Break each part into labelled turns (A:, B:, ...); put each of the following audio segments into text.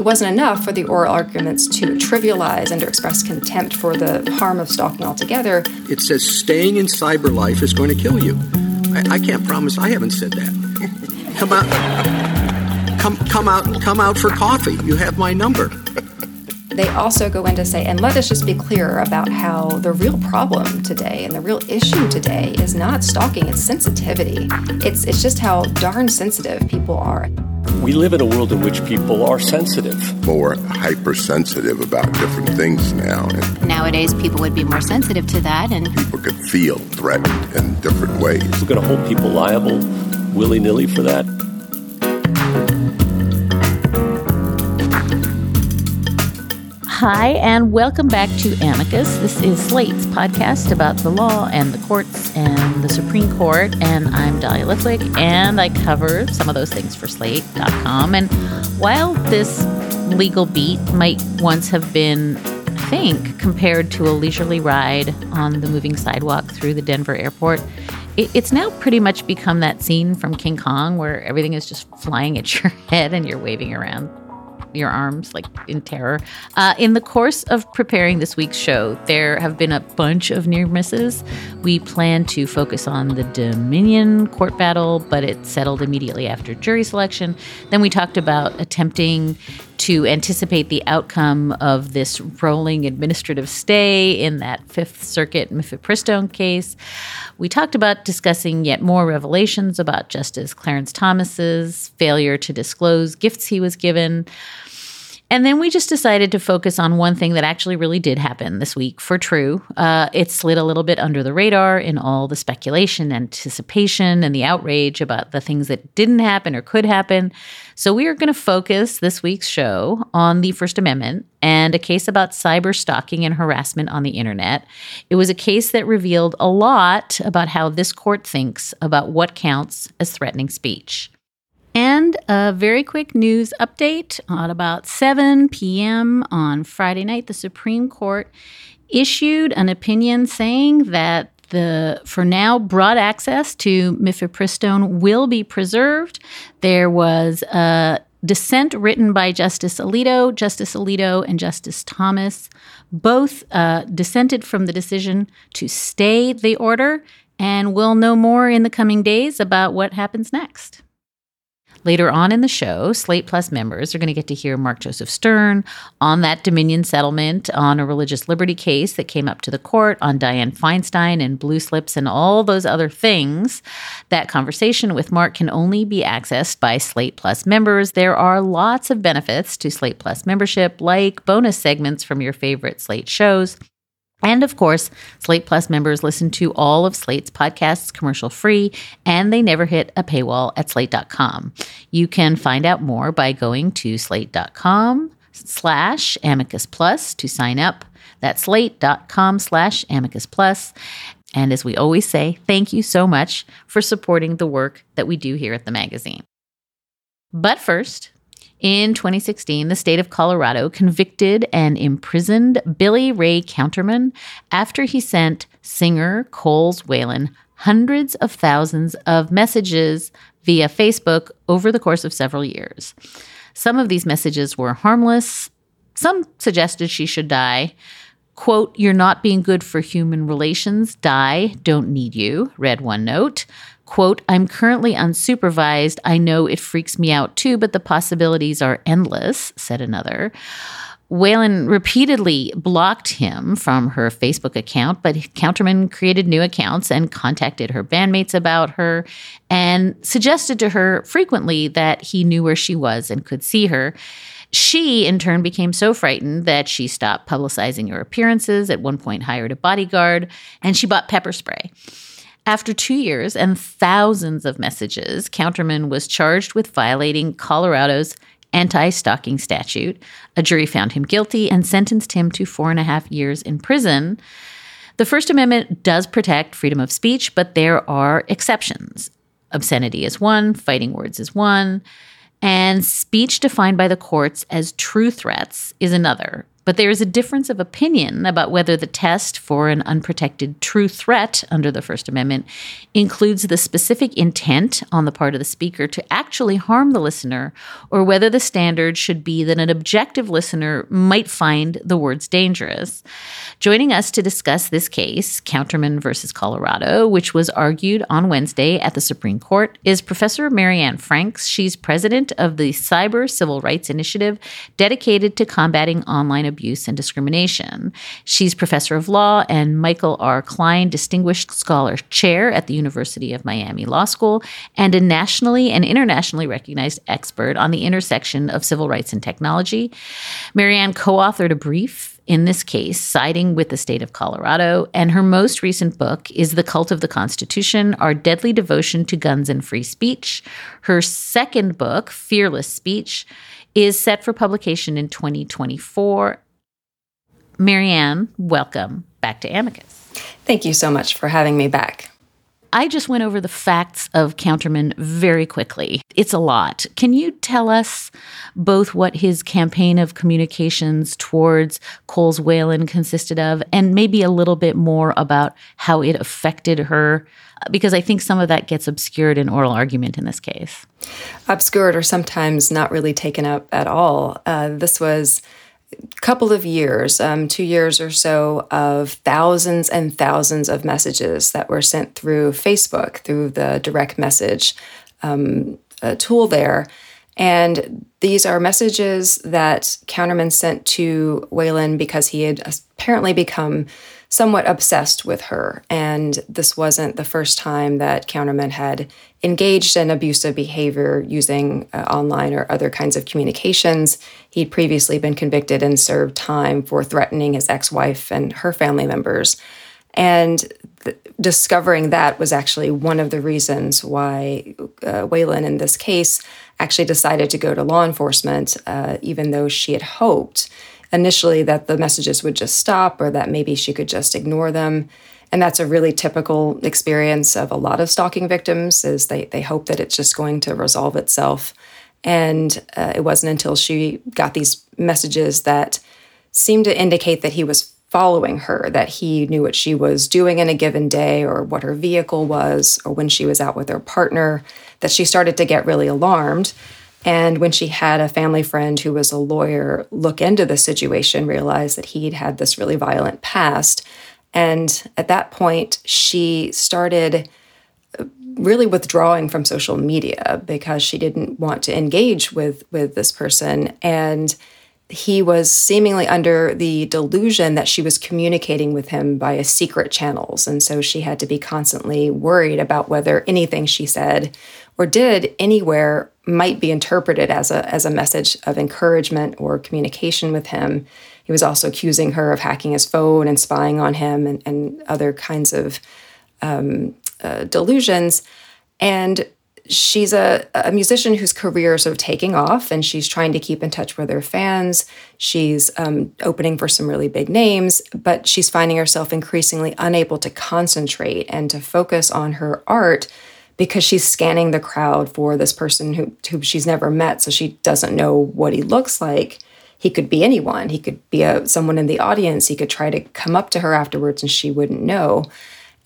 A: It wasn't enough for the oral arguments to trivialize and to express contempt for the harm of stalking altogether.
B: It says staying in cyber life is going to kill you. I, I can't promise I haven't said that. Come out, come, come out, come out for coffee. You have my number.
A: They also go in to say, and let us just be clear about how the real problem today and the real issue today is not stalking, it's sensitivity. It's, it's just how darn sensitive people are.
C: We live in a world in which people are sensitive.
D: More hypersensitive about different things now.
E: And Nowadays, people would be more sensitive to that, and
D: people could feel threatened in different ways.
C: We're going to hold people liable willy nilly for that.
F: Hi, and welcome back to Amicus. This is Slate's podcast about the law and the courts and the Supreme Court. And I'm Dahlia Lithwick, and I cover some of those things for Slate.com. And while this legal beat might once have been, I think, compared to a leisurely ride on the moving sidewalk through the Denver airport, it's now pretty much become that scene from King Kong where everything is just flying at your head and you're waving around your arms like in terror. Uh, in the course of preparing this week's show, there have been a bunch of near misses. We plan to focus on the Dominion court battle, but it settled immediately after jury selection. Then we talked about attempting to anticipate the outcome of this rolling administrative stay in that Fifth Circuit Mifepristone case. We talked about discussing yet more revelations about Justice Clarence Thomas's failure to disclose gifts he was given. And then we just decided to focus on one thing that actually really did happen this week for True. Uh, it slid a little bit under the radar in all the speculation, anticipation, and the outrage about the things that didn't happen or could happen. So we are going to focus this week's show on the First Amendment and a case about cyber stalking and harassment on the internet. It was a case that revealed a lot about how this court thinks about what counts as threatening speech. And a very quick news update at about 7 p.m. on Friday night, the Supreme Court issued an opinion saying that the for now broad access to mifepristone will be preserved. There was a dissent written by Justice Alito, Justice Alito, and Justice Thomas. Both uh, dissented from the decision to stay the order, and we'll know more in the coming days about what happens next. Later on in the show, Slate Plus members are going to get to hear Mark Joseph Stern on that Dominion settlement, on a religious liberty case that came up to the court, on Dianne Feinstein and blue slips and all those other things. That conversation with Mark can only be accessed by Slate Plus members. There are lots of benefits to Slate Plus membership, like bonus segments from your favorite Slate shows and of course, Slate Plus members listen to all of Slate's podcasts commercial free, and they never hit a paywall at slate.com. You can find out more by going to slate.com slash amicus plus to sign up. That's slate.com slash amicus plus. And as we always say, thank you so much for supporting the work that we do here at the magazine. But first, in 2016, the state of Colorado convicted and imprisoned Billy Ray Counterman after he sent singer Coles Whalen hundreds of thousands of messages via Facebook over the course of several years. Some of these messages were harmless, some suggested she should die. Quote, You're not being good for human relations. Die. Don't need you, read one note. Quote, I'm currently unsupervised. I know it freaks me out too, but the possibilities are endless, said another. Whalen repeatedly blocked him from her Facebook account, but Counterman created new accounts and contacted her bandmates about her and suggested to her frequently that he knew where she was and could see her. She, in turn, became so frightened that she stopped publicizing her appearances, at one point, hired a bodyguard, and she bought pepper spray. After two years and thousands of messages, Counterman was charged with violating Colorado's anti stalking statute. A jury found him guilty and sentenced him to four and a half years in prison. The First Amendment does protect freedom of speech, but there are exceptions. Obscenity is one, fighting words is one, and speech defined by the courts as true threats is another. But there is a difference of opinion about whether the test for an unprotected true threat under the First Amendment includes the specific intent on the part of the speaker to actually harm the listener, or whether the standard should be that an objective listener might find the words dangerous. Joining us to discuss this case, Counterman versus Colorado, which was argued on Wednesday at the Supreme Court, is Professor Mary Anne Franks. She's president of the Cyber Civil Rights Initiative dedicated to combating online abuse and discrimination. She's professor of law and Michael R. Klein Distinguished Scholar Chair at the University of Miami Law School and a nationally and internationally recognized expert on the intersection of civil rights and technology. Mary Anne co authored a brief in this case, siding with the state of Colorado, and her most recent book is The Cult of the Constitution Our Deadly Devotion to Guns and Free Speech. Her second book, Fearless Speech, is set for publication in 2024. Mary Anne, welcome back to Amicus.
A: Thank you so much for having me back.
F: I just went over the facts of Counterman very quickly. It's a lot. Can you tell us both what his campaign of communications towards Coles Whalen consisted of, and maybe a little bit more about how it affected her? Because I think some of that gets obscured in oral argument in this case.
A: Obscured or sometimes not really taken up at all. Uh, this was couple of years, um, two years or so, of thousands and thousands of messages that were sent through Facebook, through the direct message um, tool there. And these are messages that Counterman sent to Whalen because he had apparently become somewhat obsessed with her. And this wasn't the first time that Counterman had engaged in abusive behavior using uh, online or other kinds of communications. He'd previously been convicted and served time for threatening his ex wife and her family members. And th- discovering that was actually one of the reasons why uh, Whalen, in this case, actually decided to go to law enforcement, uh, even though she had hoped initially that the messages would just stop or that maybe she could just ignore them. And that's a really typical experience of a lot of stalking victims is they, they hope that it's just going to resolve itself. And uh, it wasn't until she got these messages that seemed to indicate that he was following her, that he knew what she was doing in a given day or what her vehicle was or when she was out with her partner, that she started to get really alarmed. And when she had a family friend who was a lawyer look into the situation, realized that he'd had this really violent past. And at that point, she started uh, really withdrawing from social media because she didn't want to engage with with this person and he was seemingly under the delusion that she was communicating with him via secret channels and so she had to be constantly worried about whether anything she said or did anywhere might be interpreted as a as a message of encouragement or communication with him. He was also accusing her of hacking his phone and spying on him and, and other kinds of um, uh, delusions. And she's a, a musician whose career is sort of taking off and she's trying to keep in touch with her fans. She's um, opening for some really big names, but she's finding herself increasingly unable to concentrate and to focus on her art because she's scanning the crowd for this person who, who she's never met, so she doesn't know what he looks like. He could be anyone. He could be a, someone in the audience. He could try to come up to her afterwards and she wouldn't know.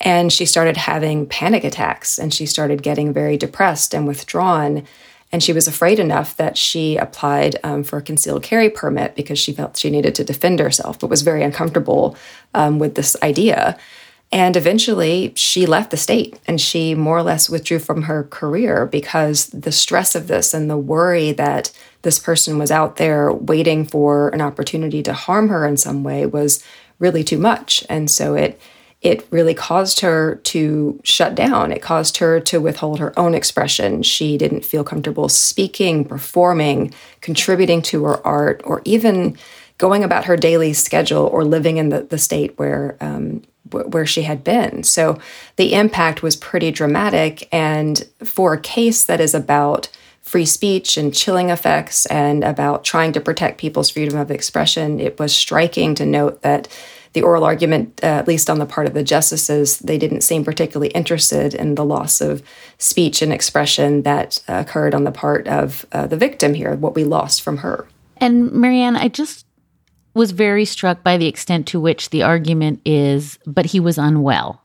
A: And she started having panic attacks and she started getting very depressed and withdrawn. And she was afraid enough that she applied um, for a concealed carry permit because she felt she needed to defend herself, but was very uncomfortable um, with this idea. And eventually she left the state and she more or less withdrew from her career because the stress of this and the worry that this person was out there waiting for an opportunity to harm her in some way was really too much. And so it it really caused her to shut down. It caused her to withhold her own expression. She didn't feel comfortable speaking, performing, contributing to her art, or even going about her daily schedule or living in the, the state where um, where she had been. So the impact was pretty dramatic. And for a case that is about free speech and chilling effects and about trying to protect people's freedom of expression, it was striking to note that the oral argument, uh, at least on the part of the justices, they didn't seem particularly interested in the loss of speech and expression that occurred on the part of uh, the victim here, what we lost from her.
F: And Mary Anne, I just was very struck by the extent to which the argument is, but he was unwell.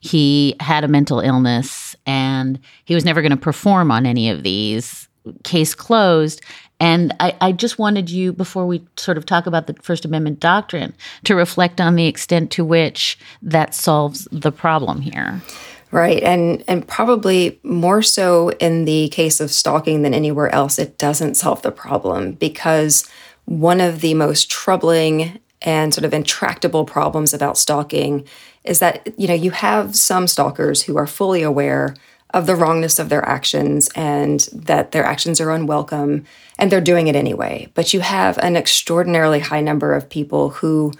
F: He had a mental illness and he was never going to perform on any of these. Case closed. And I, I, just wanted you, before we sort of talk about the First Amendment doctrine, to reflect on the extent to which that solves the problem here.
A: Right. And and probably more so in the case of stalking than anywhere else, it doesn't solve the problem because one of the most troubling and sort of intractable problems about stalking is that you know you have some stalkers who are fully aware of the wrongness of their actions and that their actions are unwelcome and they're doing it anyway. But you have an extraordinarily high number of people who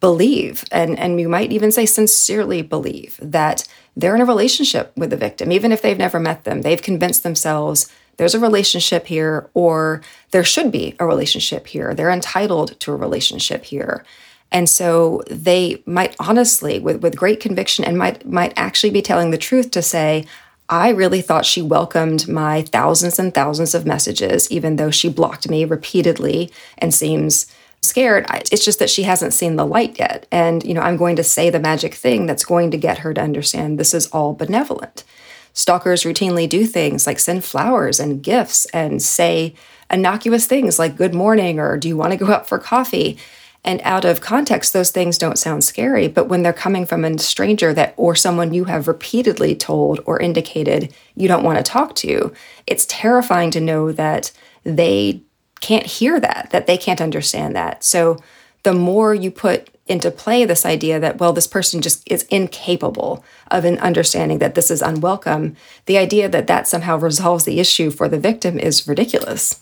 A: believe and and you might even say sincerely believe that they're in a relationship with the victim even if they've never met them. They've convinced themselves there's a relationship here, or there should be a relationship here. They're entitled to a relationship here. And so they might honestly, with, with great conviction, and might might actually be telling the truth to say, I really thought she welcomed my thousands and thousands of messages, even though she blocked me repeatedly and seems scared. It's just that she hasn't seen the light yet. And, you know, I'm going to say the magic thing that's going to get her to understand this is all benevolent. Stalkers routinely do things like send flowers and gifts and say innocuous things like good morning or do you want to go out for coffee? And out of context, those things don't sound scary. But when they're coming from a stranger that or someone you have repeatedly told or indicated you don't want to talk to, it's terrifying to know that they can't hear that, that they can't understand that. So the more you put into play this idea that, well, this person just is incapable of an understanding that this is unwelcome, the idea that that somehow resolves the issue for the victim is ridiculous.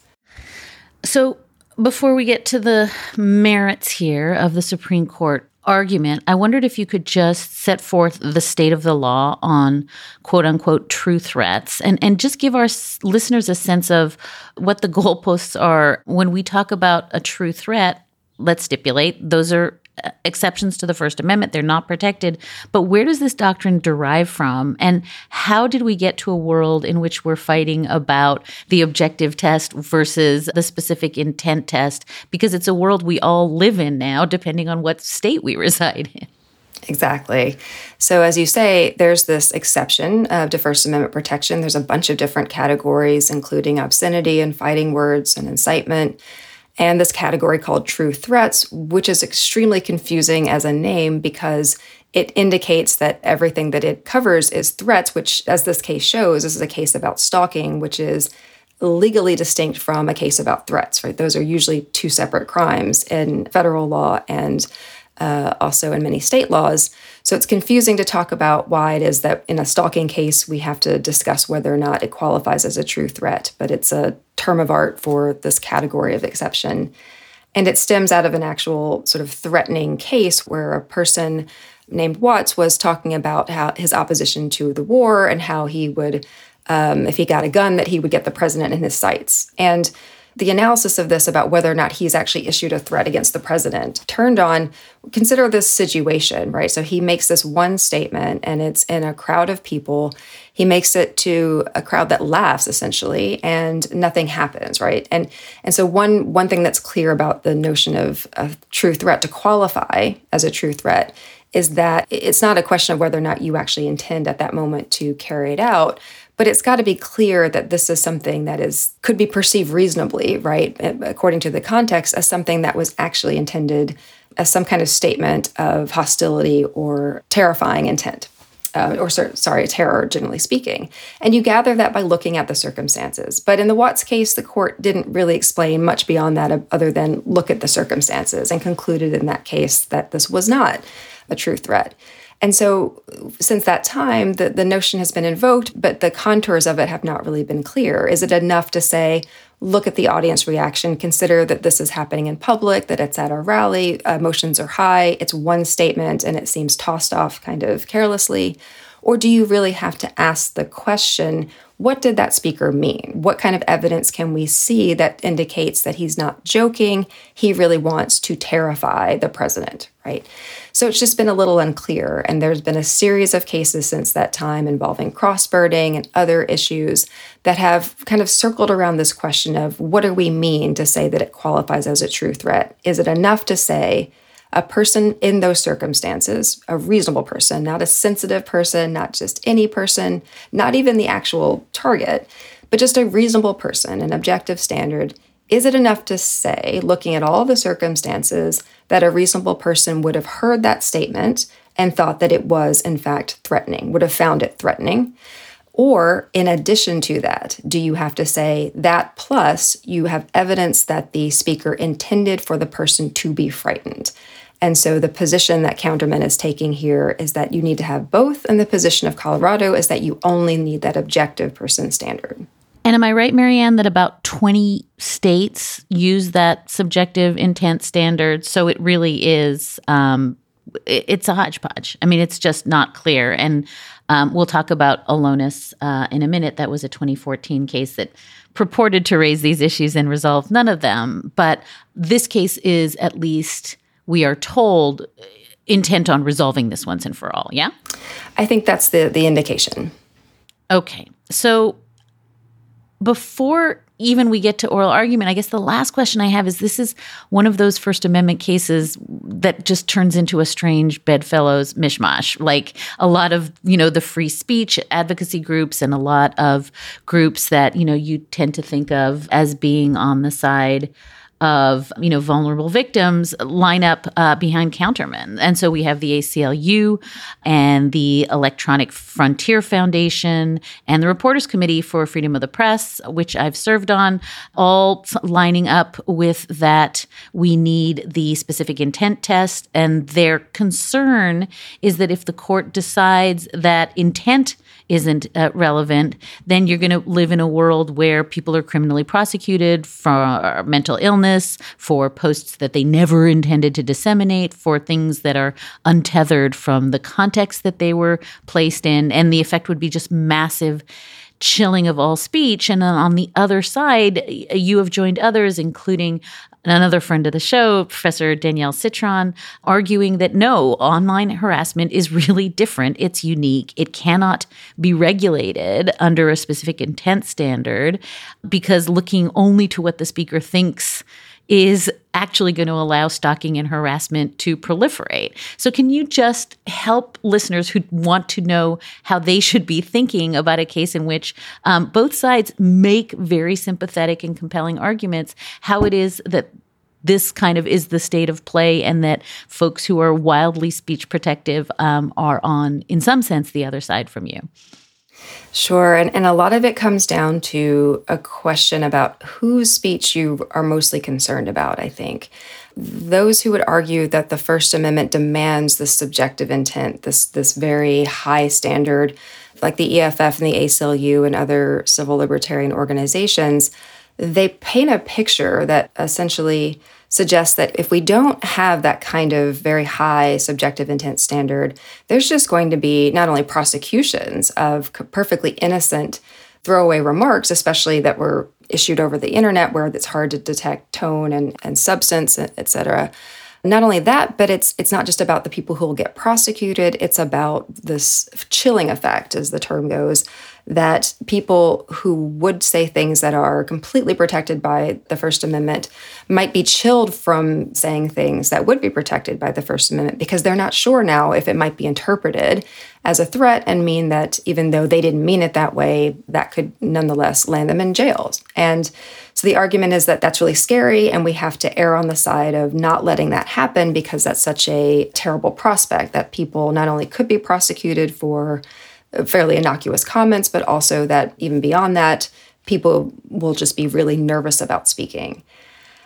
F: So, before we get to the merits here of the Supreme Court argument, I wondered if you could just set forth the state of the law on quote unquote true threats and, and just give our listeners a sense of what the goalposts are when we talk about a true threat. Let's stipulate those are exceptions to the First Amendment. They're not protected. But where does this doctrine derive from? And how did we get to a world in which we're fighting about the objective test versus the specific intent test? Because it's a world we all live in now, depending on what state we reside in.
A: Exactly. So, as you say, there's this exception uh, to First Amendment protection. There's a bunch of different categories, including obscenity and fighting words and incitement and this category called true threats, which is extremely confusing as a name because it indicates that everything that it covers is threats, which, as this case shows, this is a case about stalking, which is legally distinct from a case about threats, right? Those are usually two separate crimes in federal law and uh, also in many state laws. So it's confusing to talk about why it is that in a stalking case, we have to discuss whether or not it qualifies as a true threat, but it's a term of art for this category of exception. And it stems out of an actual sort of threatening case where a person named Watts was talking about how his opposition to the war and how he would, um, if he got a gun, that he would get the president in his sights. And the analysis of this about whether or not he's actually issued a threat against the president turned on consider this situation, right? So he makes this one statement and it's in a crowd of people. He makes it to a crowd that laughs essentially and nothing happens, right? And and so one one thing that's clear about the notion of a true threat to qualify as a true threat is that it's not a question of whether or not you actually intend at that moment to carry it out, but it's got to be clear that this is something that is could be perceived reasonably right according to the context as something that was actually intended as some kind of statement of hostility or terrifying intent uh, or sorry, terror, generally speaking. And you gather that by looking at the circumstances. But in the Watts case, the court didn't really explain much beyond that, other than look at the circumstances, and concluded in that case that this was not a true threat. And so, since that time, the, the notion has been invoked, but the contours of it have not really been clear. Is it enough to say, look at the audience reaction, consider that this is happening in public, that it's at a rally, emotions are high, it's one statement, and it seems tossed off kind of carelessly? Or do you really have to ask the question, what did that speaker mean? What kind of evidence can we see that indicates that he's not joking? He really wants to terrify the president, right? So it's just been a little unclear. And there's been a series of cases since that time involving cross burning and other issues that have kind of circled around this question of what do we mean to say that it qualifies as a true threat? Is it enough to say, a person in those circumstances, a reasonable person, not a sensitive person, not just any person, not even the actual target, but just a reasonable person, an objective standard. Is it enough to say, looking at all the circumstances, that a reasonable person would have heard that statement and thought that it was, in fact, threatening, would have found it threatening? Or, in addition to that, do you have to say that plus you have evidence that the speaker intended for the person to be frightened? And so the position that Counterman is taking here is that you need to have both, and the position of Colorado is that you only need that objective person standard.
F: And am I right, Mary Anne, that about 20 states use that subjective intent standard? So it really is, um, it's a hodgepodge. I mean, it's just not clear. And um, we'll talk about Elonis uh, in a minute. That was a 2014 case that purported to raise these issues and resolve none of them. But this case is at least we are told intent on resolving this once and for all. Yeah?
A: I think that's the the indication.
F: Okay. So before even we get to oral argument, I guess the last question I have is this is one of those First Amendment cases that just turns into a strange bedfellows mishmash. Like a lot of, you know, the free speech advocacy groups and a lot of groups that, you know, you tend to think of as being on the side of you know vulnerable victims line up uh, behind Counterman and so we have the aclu and the electronic frontier foundation and the reporters committee for freedom of the press which i've served on all lining up with that we need the specific intent test. And their concern is that if the court decides that intent isn't uh, relevant, then you're going to live in a world where people are criminally prosecuted for mental illness, for posts that they never intended to disseminate, for things that are untethered from the context that they were placed in. And the effect would be just massive chilling of all speech. And on the other side, you have joined others, including another friend of the show, Professor Danielle Citron, arguing that no, online harassment is really different. It's unique. It cannot be regulated under a specific intent standard because looking only to what the speaker thinks is actually going to allow stalking and harassment to proliferate. So, can you just help listeners who want to know how they should be thinking about a case in which um, both sides make very sympathetic and compelling arguments, how it is that this kind of is the state of play, and that folks who are wildly speech protective um, are on, in some sense, the other side from you?
A: Sure. And, and a lot of it comes down to a question about whose speech you are mostly concerned about, I think. Those who would argue that the First Amendment demands this subjective intent, this, this very high standard, like the EFF and the ACLU and other civil libertarian organizations, they paint a picture that essentially suggests that if we don't have that kind of very high subjective intent standard, there's just going to be not only prosecutions of perfectly innocent throwaway remarks, especially that were issued over the internet where it's hard to detect tone and, and substance, et cetera. Not only that, but it's it's not just about the people who will get prosecuted, it's about this chilling effect, as the term goes, that people who would say things that are completely protected by the First Amendment might be chilled from saying things that would be protected by the First Amendment because they're not sure now if it might be interpreted as a threat and mean that even though they didn't mean it that way, that could nonetheless land them in jails. And so the argument is that that's really scary, and we have to err on the side of not letting that happen because that's such a terrible prospect that people not only could be prosecuted for fairly innocuous comments, but also that even beyond that, people will just be really nervous about speaking.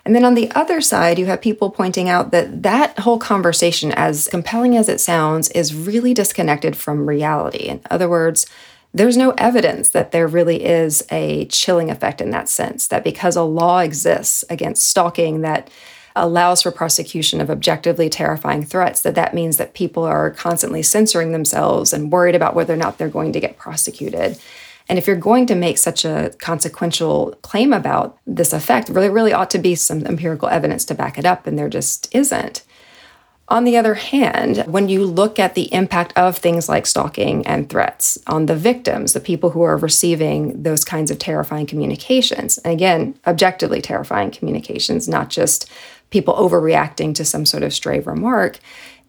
A: And then on the other side, you have people pointing out that that whole conversation, as compelling as it sounds, is really disconnected from reality. In other words, there's no evidence that there really is a chilling effect in that sense, that because a law exists against stalking that allows for prosecution of objectively terrifying threats, that that means that people are constantly censoring themselves and worried about whether or not they're going to get prosecuted. And if you're going to make such a consequential claim about this effect, really, really ought to be some empirical evidence to back it up, and there just isn't. On the other hand, when you look at the impact of things like stalking and threats on the victims, the people who are receiving those kinds of terrifying communications, and again, objectively terrifying communications, not just people overreacting to some sort of stray remark,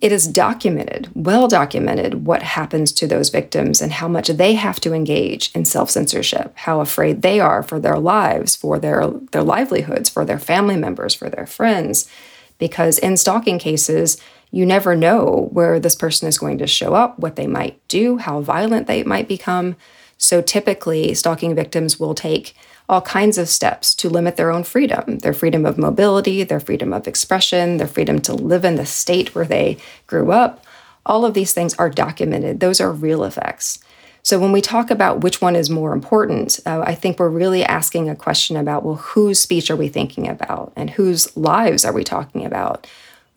A: it is documented, well documented, what happens to those victims and how much they have to engage in self censorship, how afraid they are for their lives, for their, their livelihoods, for their family members, for their friends. Because in stalking cases, you never know where this person is going to show up, what they might do, how violent they might become. So typically, stalking victims will take all kinds of steps to limit their own freedom their freedom of mobility, their freedom of expression, their freedom to live in the state where they grew up. All of these things are documented, those are real effects. So, when we talk about which one is more important, uh, I think we're really asking a question about well, whose speech are we thinking about and whose lives are we talking about?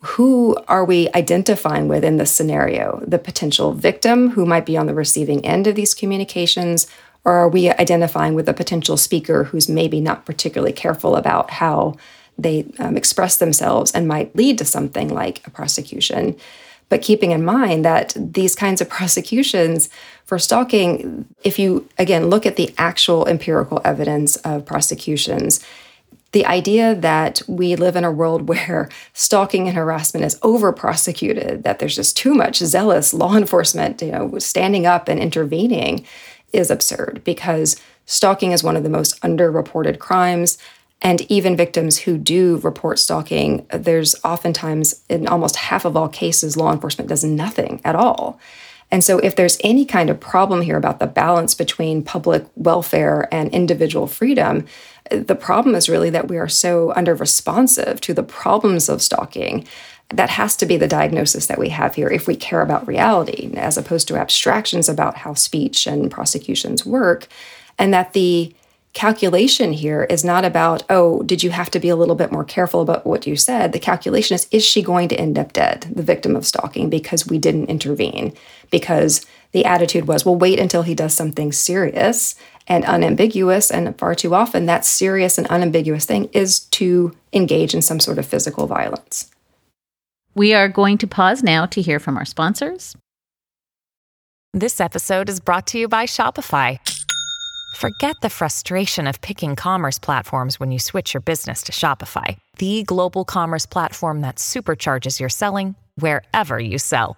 A: Who are we identifying with in this scenario? The potential victim who might be on the receiving end of these communications, or are we identifying with a potential speaker who's maybe not particularly careful about how they um, express themselves and might lead to something like a prosecution? But keeping in mind that these kinds of prosecutions for stalking, if you again look at the actual empirical evidence of prosecutions, the idea that we live in a world where stalking and harassment is over prosecuted, that there's just too much zealous law enforcement, you know, standing up and intervening is absurd because stalking is one of the most underreported crimes. And even victims who do report stalking, there's oftentimes, in almost half of all cases, law enforcement does nothing at all. And so, if there's any kind of problem here about the balance between public welfare and individual freedom, the problem is really that we are so under responsive to the problems of stalking that has to be the diagnosis that we have here if we care about reality, as opposed to abstractions about how speech and prosecutions work. And that the calculation here is not about, oh, did you have to be a little bit more careful about what you said? The calculation is, is she going to end up dead, the victim of stalking, because we didn't intervene? Because the attitude was, well, wait until he does something serious and unambiguous. And far too often, that serious and unambiguous thing is to engage in some sort of physical violence.
F: We are going to pause now to hear from our sponsors.
G: This episode is brought to you by Shopify. Forget the frustration of picking commerce platforms when you switch your business to Shopify, the global commerce platform that supercharges your selling wherever you sell.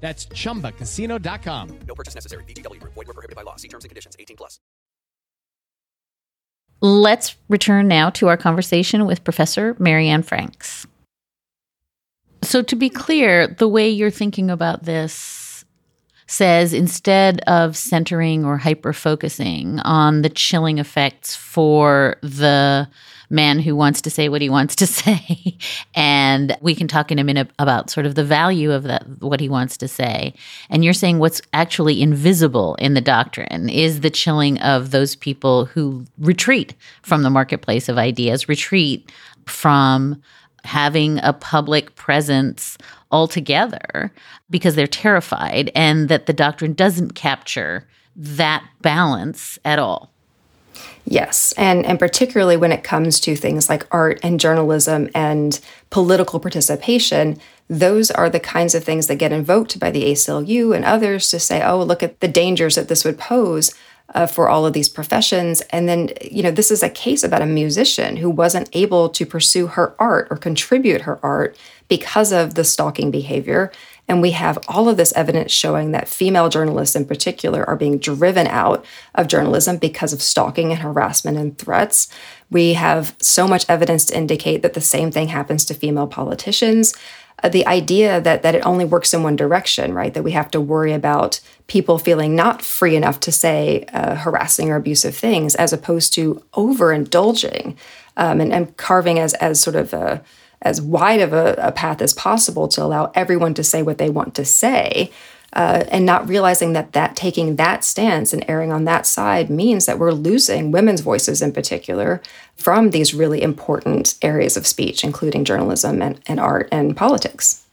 H: That's chumbacasino.com.
I: No purchase necessary. VGW Group. Void were prohibited by law. See terms and conditions. 18 plus.
F: Let's return now to our conversation with Professor Mary Anne Franks. So, to be clear, the way you're thinking about this says instead of centering or hyper focusing on the chilling effects for the man who wants to say what he wants to say. and we can talk in a minute about sort of the value of that, what he wants to say. And you're saying what's actually invisible in the doctrine is the chilling of those people who retreat from the marketplace of ideas, retreat from having a public presence altogether because they're terrified, and that the doctrine doesn't capture that balance at all.
A: Yes, and and particularly when it comes to things like art and journalism and political participation, those are the kinds of things that get invoked by the ACLU and others to say, oh, look at the dangers that this would pose uh, for all of these professions. And then, you know, this is a case about a musician who wasn't able to pursue her art or contribute her art because of the stalking behavior. And we have all of this evidence showing that female journalists in particular are being driven out of journalism because of stalking and harassment and threats. We have so much evidence to indicate that the same thing happens to female politicians. Uh, the idea that that it only works in one direction, right? That we have to worry about people feeling not free enough to say uh, harassing or abusive things, as opposed to overindulging um, and, and carving as as sort of a as wide of a, a, path as possible to allow everyone to say what they want to say. Uh, and not realizing that that taking that stance and erring on that side means that we're losing women's voices in particular from these really important areas of speech, including journalism and, and art and politics.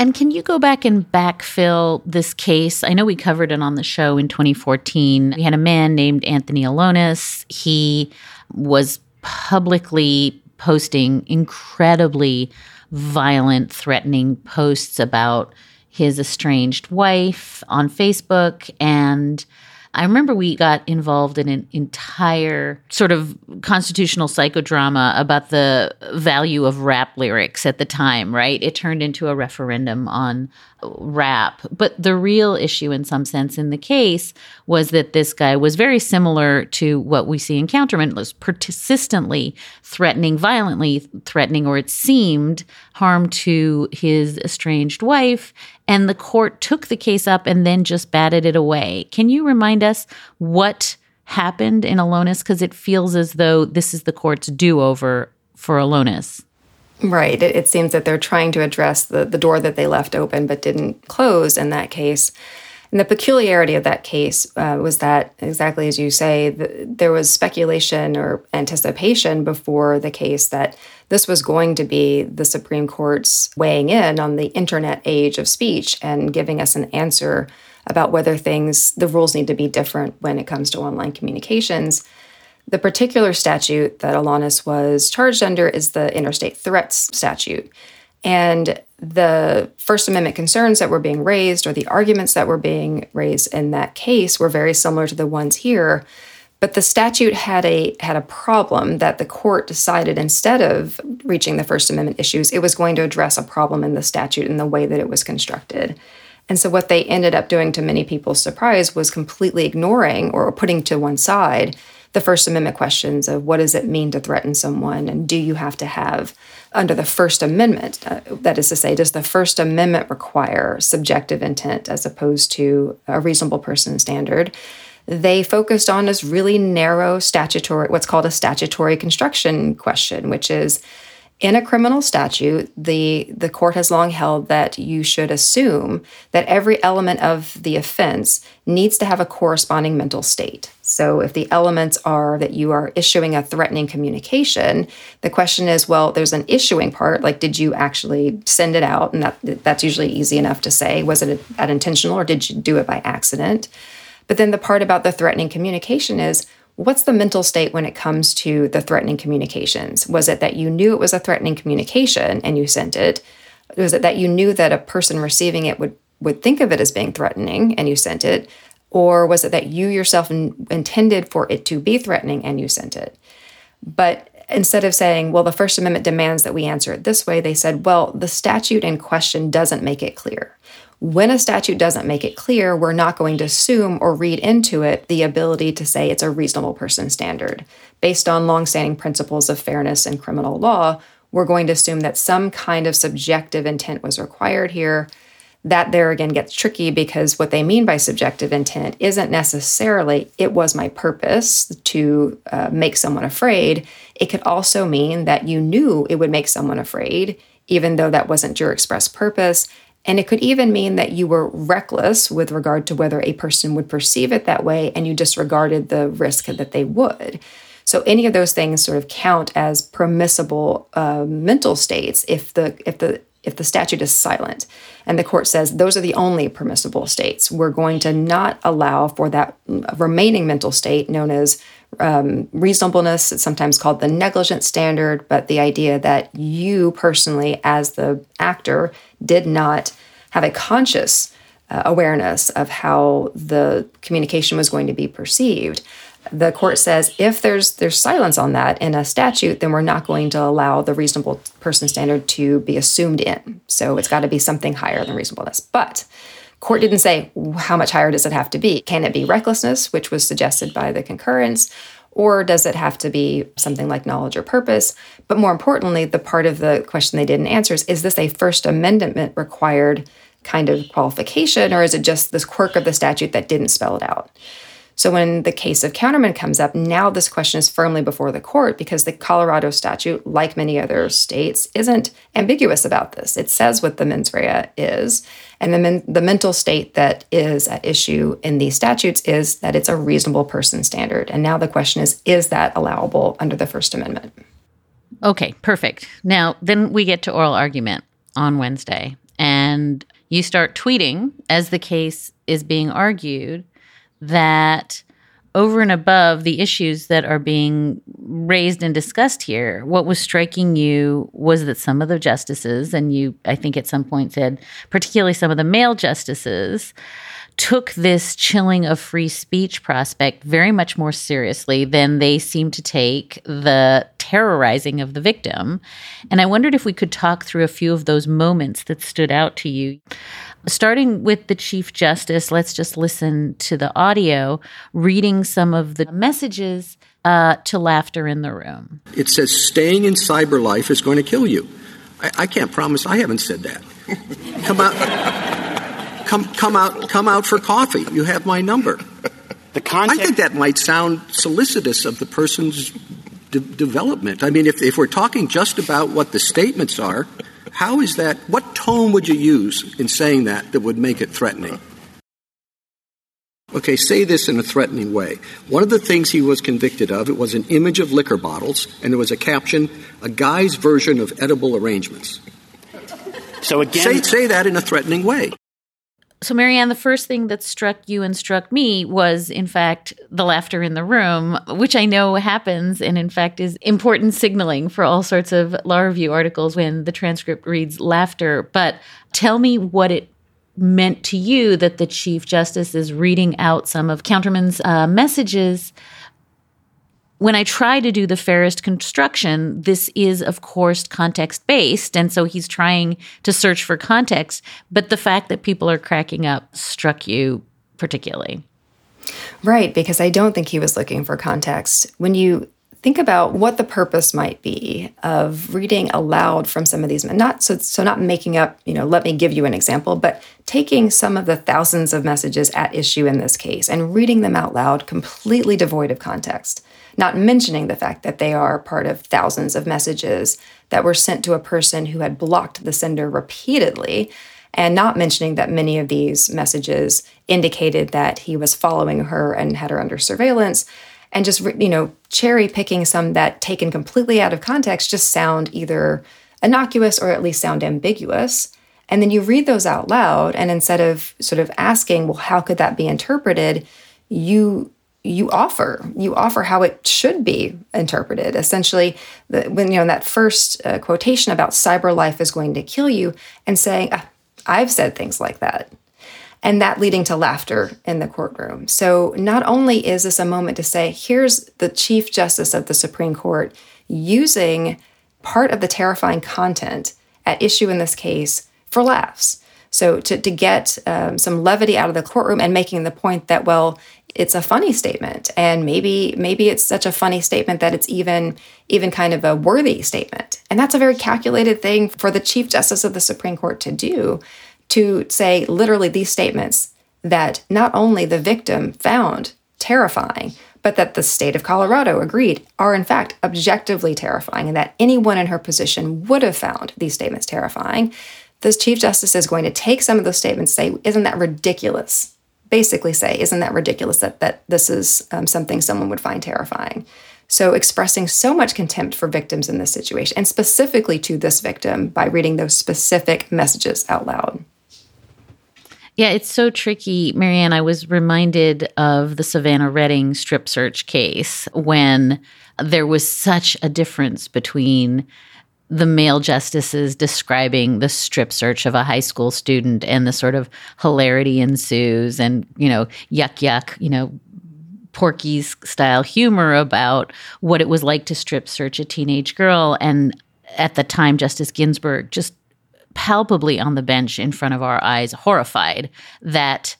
F: And can you go back and backfill this case? I know we covered it on the show in 2014. We had a man named Anthony Elonis. He was publicly posting incredibly violent, threatening posts about his estranged wife on Facebook. And I remember we got involved in an entire sort of constitutional psychodrama about the value of rap lyrics at the time, right? It turned into a referendum on rap. But the real issue, in some sense, in the case was that this guy was very similar to what we see in Counterman, was persistently threatening, violently threatening, or it seemed harm to his estranged wife. And the court took the case up and then just batted it away. Can you remind us what happened in Elonis? Because it feels as though this is the court's do over for Elonis.
A: Right. It, it, seems that they're trying to address the, the door that they left open but didn't close in that case. And the peculiarity of that case uh, was that, exactly as you say, the, there was speculation or anticipation before the case that this was going to be the Supreme Court's weighing in on the internet age of speech and giving us an answer about whether things, the rules need to be different when it comes to online communications. The particular statute that Elonis was charged under is the interstate threats statute. And the First Amendment concerns that were being raised or the arguments that were being raised in that case were very similar to the ones here. But the statute had a had a problem that the court decided instead of reaching the First Amendment issues, it was going to address a problem in the statute in the way that it was constructed. And so what they ended up doing to many people's surprise was completely ignoring or putting to one side the First Amendment questions of what does it mean to threaten someone, and do you have to have, under the First Amendment, uh, that is to say, does the First Amendment require subjective intent as opposed to a reasonable person standard? They focused on this really narrow statutory, what's called a statutory construction question, which is in a criminal statute, the, the court has long held that you should assume that every element of the offense needs to have a corresponding mental state. So, if the elements are that you are issuing a threatening communication, the question is well, there's an issuing part, like did you actually send it out? And that, that's usually easy enough to say. Was it that intentional or did you do it by accident? But then the part about the threatening communication is what's the mental state when it comes to the threatening communications? Was it that you knew it was a threatening communication and you sent it? Was it that you knew that a person receiving it would would think of it as being threatening and you sent it? Or was it that you yourself in, intended for it to be threatening and you sent it? But instead of saying, well, the First Amendment demands that we answer it this way, they said, well, the statute in question doesn't make it clear. When a statute doesn't make it clear, we're not going to assume or read into it the ability to say it's a reasonable person standard. Based on longstanding principles of fairness in criminal law, we're going to assume that some kind of subjective intent was required here. That there again gets tricky because what they mean by subjective intent isn't necessarily it was my purpose to uh, make someone afraid. It could also mean that you knew it would make someone afraid, even though that wasn't your express purpose. And it could even mean that you were reckless with regard to whether a person would perceive it that way and you disregarded the risk that they would. So any of those things sort of count as permissible uh, mental states if the if the if the statute is silent and the court says those are the only permissible states we're going to not allow for that remaining mental state known as um, reasonableness. It's sometimes called the negligent standard, but the idea that you personally, as the actor, did not have a conscious uh, awareness of how the communication was going to be perceived. The court says if there's there's silence on that in a statute, then we're not going to allow the reasonable person standard to be assumed in. So it's got to be something higher than reasonableness. But court didn't say how much higher does it have to be. Can it be recklessness, which was suggested by the concurrence? Or does it have to be something like knowledge or purpose? But more importantly, the part of the question they didn't answer is is this a First Amendment required kind of qualification, or is it just this quirk of the statute that didn't spell it out? So when the case of Counterman comes up, now this question is firmly before the court because the Colorado statute, like many other states, isn't ambiguous about this. It says what the mens rea is, and the, men, the mental state that is at issue in these statutes is that it's a reasonable person standard. And now the question is, is that allowable under the First Amendment?
F: Okay, perfect. Now, then we get to oral argument on Wednesday, and you start tweeting as the case is being argued that over and above the issues that are being raised and discussed here, what was striking you was that some of the justices, and you, I think at some point said, particularly some of the male justices, took this chilling of free speech prospect very much more seriously than they seem to take the terrorizing of the victim. And I wondered if we could talk through a few of those moments that stood out to you. Starting with the Chief Justice, let's just listen to the audio reading some of the messages uh, to laughter in the room.
B: It says staying in cyber life is going to kill you. I, I can't promise I haven't said that. Come out, come, come out, come out for coffee. You have my number.
J: The context-
B: I think that might sound solicitous of the person's de- development. I mean, if, if we're talking just about what the statements are, how is that? What tone would you use in saying that that would make it threatening? Okay, say this in a threatening way. One of the things he was convicted of, it was an image of liquor bottles, and there was a caption, a guy's version of edible arrangements.
J: So again,
B: say, say that in a threatening way.
F: So, Mary Anne, the first thing that struck you and struck me was, in fact, the laughter in the room, which I know happens and, in fact, is important signaling for all sorts of law review articles when the transcript reads laughter. But tell me what it meant to you that the Chief Justice is reading out some of Counterman's uh, messages when I try to do the fairest construction, this is, of course, context based. And so he's trying to search for context. But the fact that people are cracking up struck you particularly.
A: Right, because I don't think he was looking for context. When you think about what the purpose might be of reading aloud from some of these men not so so not making up you know let me give you an example but taking some of the thousands of messages at issue in this case and reading them out loud completely devoid of context not mentioning the fact that they are part of thousands of messages that were sent to a person who had blocked the sender repeatedly, and not mentioning that many of these messages indicated that he was following her and had her under surveillance. And just, you know, cherry picking some that taken completely out of context just sound either innocuous or at least sound ambiguous. And then you read those out loud, and instead of sort of asking, well, how could that be interpreted? You you offer you offer how it should be interpreted. Essentially the, when you know that first uh, quotation about cyber life is going to kill you and saying ah, i've said things like that. And that leading to laughter in the courtroom. So not only is this a moment to say here's the chief justice of the supreme court using part of the terrifying content at issue in this case for laughs. So to, to get um, some levity out of the courtroom and making the point that well it's a funny statement. And maybe maybe it's such a funny statement that it's even even kind of a worthy statement. And that's a very calculated thing for the chief justice of the supreme court to do to say literally these statements that not only the victim found terrifying but that the state of colorado agreed are in fact objectively terrifying and that anyone in her position would have found these statements terrifying. This chief justice is going to take some of those statements say isn't that ridiculous basically say, isn't that ridiculous that, that this is um, something someone would find terrifying? So, expressing so much contempt for victims in this situation, and specifically to this victim by reading those specific messages out loud.
F: Yeah, it's so tricky. Mary Anne, I was reminded of the Savana Redding strip search case when there was such a difference between the male justices describing the strip search of a high school student and the sort of hilarity ensues and, you know, yuck, yuck, you know, Porky's style humor about what it was like to strip search a teenage girl. And at the time, Justice Ginsburg just palpably on the bench in front of our eyes, horrified that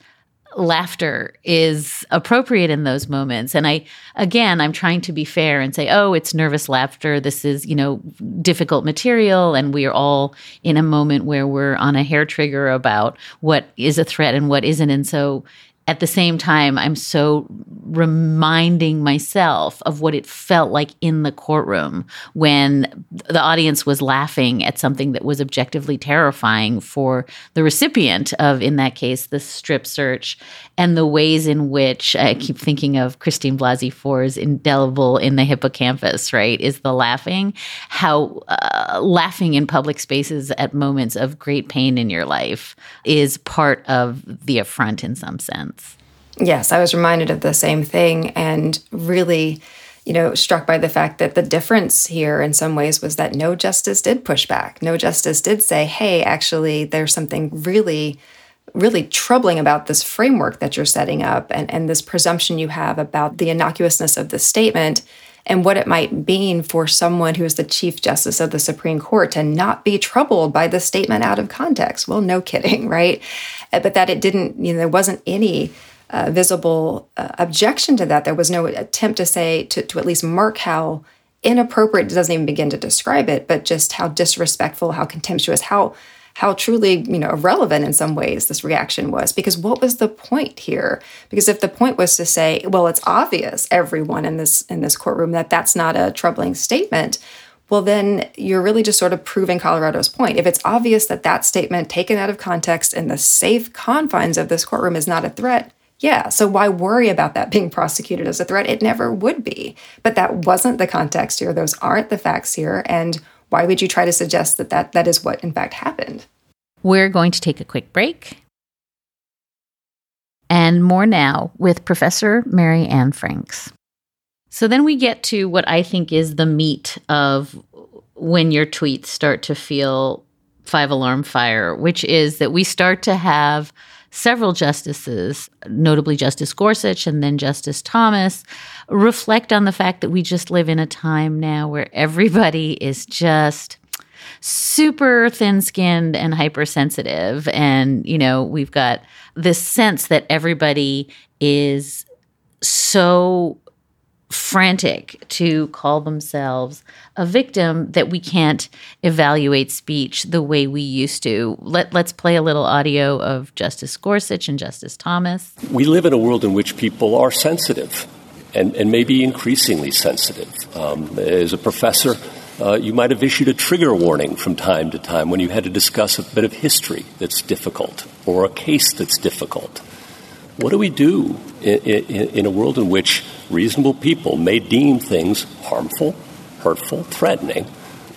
F: laughter is appropriate in those moments. And i again i'm trying to be fair and say oh it's nervous laughter. This is you know difficult material. And we're all in a moment where we're on a hair trigger about what is a threat and what isn't. And so at the same time, I'm so reminding myself of what it felt like in the courtroom when the audience was laughing at something that was objectively terrifying for the recipient of, in that case, the strip search, and the ways in which I keep thinking of Christine Blasey Ford's indelible in the hippocampus, right? Is the laughing, how uh, laughing in public spaces at moments of great pain in your life is part of the affront in some sense.
A: Yes, I was reminded of the same thing and really, you know, struck by the fact that the difference here in some ways was that no justice did push back. No justice did say, hey, actually, there's something really really troubling about this framework that you're setting up and, and this presumption you have about the innocuousness of the statement and what it might mean for someone who is the Chief Justice of the Supreme Court to not be troubled by the statement out of context. Well, no kidding, right? Eh, but that it didn't, you know, there wasn't any uh, visible uh, objection to that. There was no attempt to say, to, to at least mark how inappropriate, it doesn't even begin to describe it, but just how disrespectful, how contemptuous, how how truly you know irrelevant in some ways this reaction was. Because what was the point here? Because if the point was to say well it's obvious everyone in this in this courtroom that that's not a troubling statement well then you're really just sort of proving colorado's point. If it's obvious that that statement taken out of context in the safe confines of this courtroom is not a threat yeah, so why worry about that being prosecuted as a threat? It never would be. But that wasn't the context here. Those aren't the facts here. And why would you try to suggest that that, that is what in fact happened?
F: We're going to take a quick break. And more now with Professor Mary Anne Franks. So then we get to what I think is the meat of when your tweets start to feel five alarm fire, which is that we start to have several justices, notably Justice Gorsuch and then Justice Thomas, reflect on the fact that we just live in a time now where everybody is just super thin skinned and hypersensitive. And, you know, we've got this sense that everybody is so frantic to call themselves a victim that we can't evaluate speech the way we used to. Let, let's play a little audio of Justice Gorsuch and Justice Thomas.
C: We live in a world in which people are sensitive and, and maybe increasingly sensitive. Um, as a professor, uh, you might have issued a trigger warning from time to time when you had to discuss a bit of history that's difficult or a case that's difficult. What do we do in, in, in a world in which reasonable people may deem things harmful, hurtful, threatening,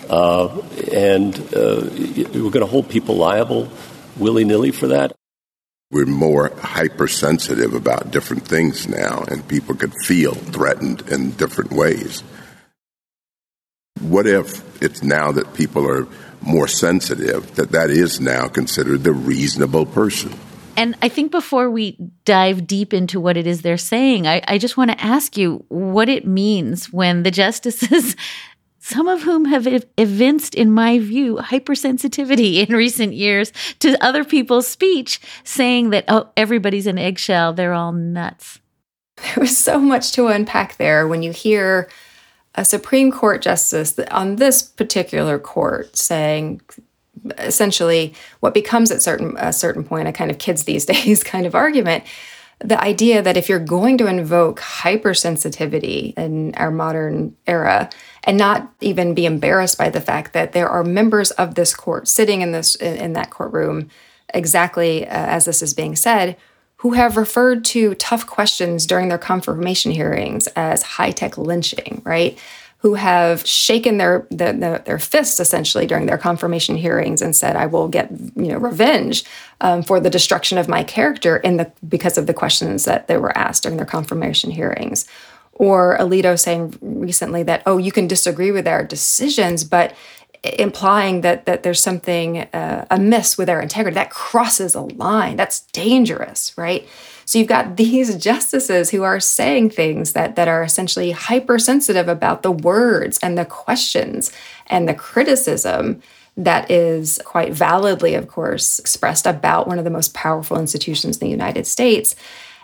C: uh, and uh, we're going to hold people liable willy nilly for that?
D: We're more hypersensitive about different things now, and people could feel threatened in different ways. What if it's now that people are more sensitive, that that is now considered the reasonable person?
F: And I think before we dive deep into what it is they're saying, I, I just want to ask you what it means when the justices, some of whom have evinced, in my view, hypersensitivity in recent years to other people's speech, saying that, oh, everybody's an eggshell, they're all nuts.
A: There was so much to unpack there when you hear a Supreme Court justice on this particular court saying essentially what becomes at certain a certain point a kind of kids these days kind of argument the idea that if you're going to invoke hypersensitivity in our modern era and not even be embarrassed by the fact that there are members of this court sitting in this in that courtroom exactly uh, as this is being said who have referred to tough questions during their confirmation hearings as high-tech lynching right who have shaken their, their their fists essentially during their confirmation hearings and said, "I will get you know revenge um, for the destruction of my character in the because of the questions that they were asked during their confirmation hearings." Or Alito saying recently that, "Oh, you can disagree with our decisions, but implying that that there's something uh, amiss with our integrity that crosses a line that's dangerous right so you've got these justices who are saying things that that are essentially hypersensitive about the words and the questions and the criticism that is quite validly of course expressed about one of the most powerful institutions in the United States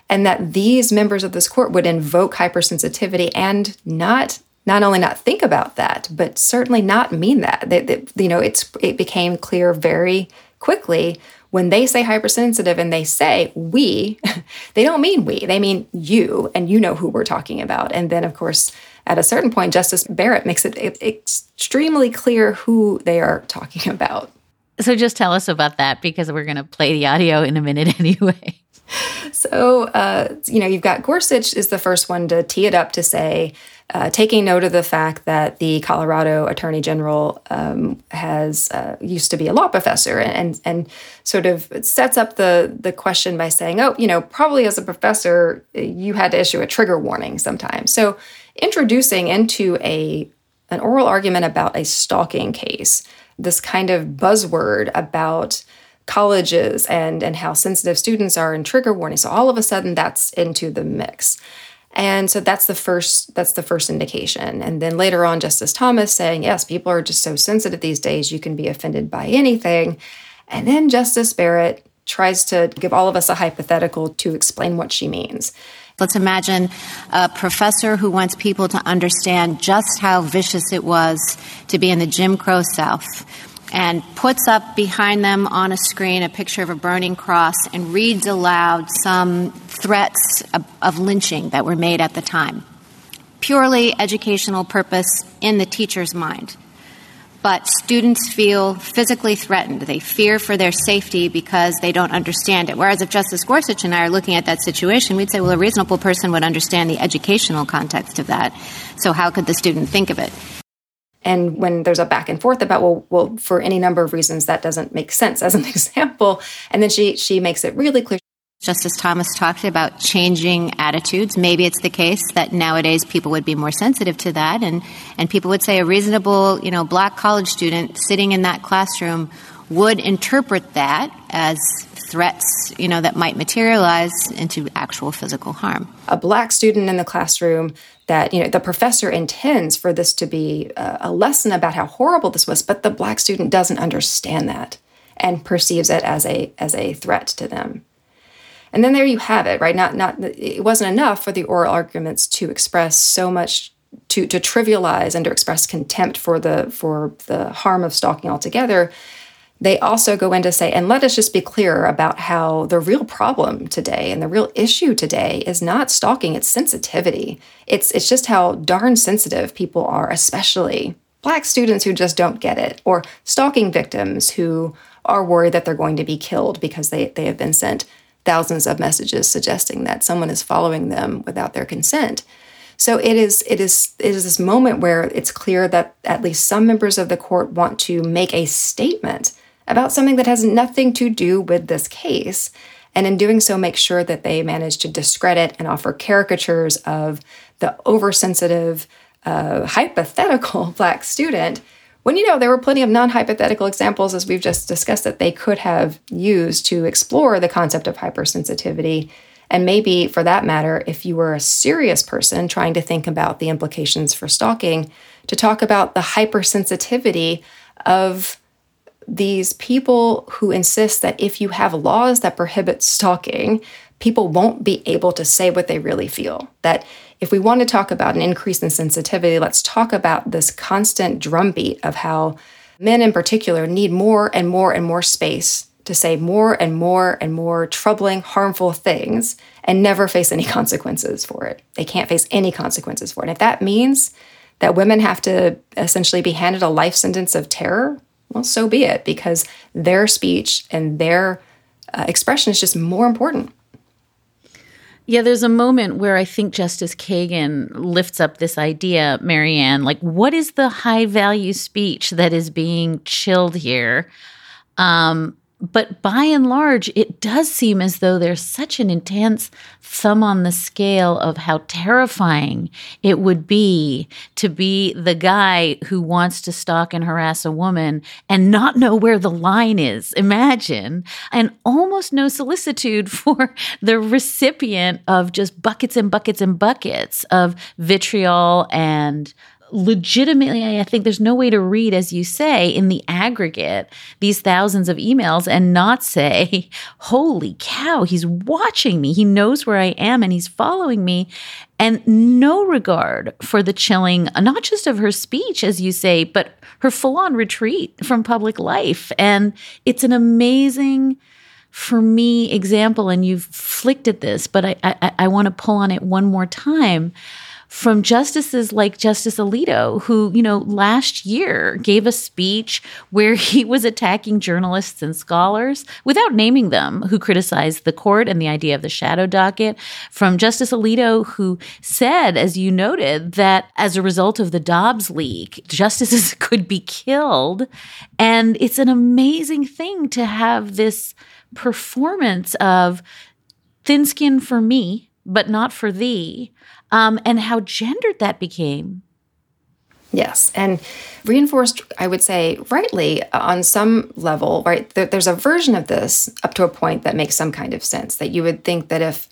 A: and that these members of this court would invoke hypersensitivity and not not only not think about that, but certainly not mean that. That, that you know, it's it became clear very quickly when they say hypersensitive and they say we, they don't mean we, they mean you, and you know who we're talking about. And then, of course, at a certain point, Justice Barrett makes it extremely clear who they are talking about.
F: So just tell us about that because we're going to play the audio in a minute anyway.
A: So, uh, you know, you've got Gorsuch is the first one to tee it up to say, uh, taking note of the fact that the Colorado Attorney General um, has uh, used to be a law professor and, and sort of sets up the the question by saying, oh, you know, probably as a professor, you had to issue a trigger warning sometimes. So introducing into a an oral argument about a stalking case, this kind of buzzword about colleges and and how sensitive students are in trigger warning. So all of a sudden that's into the mix. And so that's the first that's the first indication. And then later on Justice Thomas saying, "Yes, people are just so sensitive these days, you can be offended by anything." And then Justice Barrett tries to give all of us a hypothetical to explain what she means.
E: Let's imagine a professor who wants people to understand just how vicious it was to be in the Jim Crow South and puts up behind them on a screen a picture of a burning cross and reads aloud some threats of, of, lynching that were made at the time. Purely educational purpose in the teacher's mind. But students feel physically threatened. They fear for their safety because they don't understand it. Whereas if Justice Gorsuch and I are looking at that situation, we'd say, well, a reasonable person would understand the educational context of that. So how could the student think of it?
A: And when there's a back and forth about, well, well, for any number of reasons, that doesn't make sense as an example. And then she she makes it really clear.
E: Justice Thomas talked about changing attitudes. Maybe it's the case that nowadays people would be more sensitive to that, and, and people would say a reasonable, you know, black college student sitting in that classroom would interpret that as threats, you know, that might materialize into actual physical harm.
A: A black student in the classroom that, you know, the professor intends for this to be uh, a lesson about how horrible this was, but the black student doesn't understand that and perceives it as a as a threat to them. And then there you have it, right? Not not it wasn't enough for the oral arguments to express so much to to trivialize and to express contempt for the for the harm of stalking altogether they also go in to say, and let us just be clear about how the real problem today and the real issue today is not stalking, it's sensitivity. It's, it's just how darn sensitive people are, especially Black students who just don't get it, or stalking victims who are worried that they're going to be killed because they, they have been sent thousands of messages suggesting that someone is following them without their consent. So it is it is it is this moment where it's clear that at least some members of the court want to make a statement about something that has nothing to do with this case. And in doing so, make sure that they manage to discredit and offer caricatures of the oversensitive, uh, hypothetical Black student when you know there were plenty of non hypothetical examples, as we've just discussed, that they could have used to explore the concept of hypersensitivity. And maybe, for that matter, if you were a serious person trying to think about the implications for stalking, to talk about the hypersensitivity of these people who insist that if you have laws that prohibit stalking, people won't be able to say what they really feel. That if we want to talk about an increase in sensitivity, let's talk about this constant drumbeat of how men in particular need more and more and more space to say more and more and more troubling, harmful things and never face any consequences for it. They can't face any consequences for it. And if that means that women have to essentially be handed a life sentence of terror, well, so be it, because their speech and their uh, expression is just more important.
F: Yeah, there's a moment where I think Justice Kagan lifts up this idea, Mary Anne, like what is the high value speech that is being chilled here? Um, but by and large, it does seem as though there's such an intense thumb on the scale of how terrifying it would be to be the guy who wants to stalk and harass a woman and not know where the line is. Imagine, and almost no solicitude for the recipient of just buckets and buckets and buckets of vitriol and legitimately, I think there's no way to read, as you say, in the aggregate, these thousands of emails and not say, holy cow, he's watching me. He knows where I am and he's following me. And no regard for the chilling, not just of her speech, as you say, but her full on retreat from public life. And it's an amazing for me example and you've flicked at this but i i, I want to pull on it one more time from justices like Justice Alito, who, you know, last year gave a speech where he was attacking journalists and scholars without naming them who criticized the court and the idea of the shadow docket. From Justice Alito, who said, as you noted, that as a result of the Dobbs leak, justices could be killed. And it's an amazing thing to have this performance of thin skin for me, but not for thee um, and how gendered that became.
A: Yes, and reinforced, I would say, rightly on some level, right? There, there's a version of this up to a point that makes some kind of sense. That you would think that if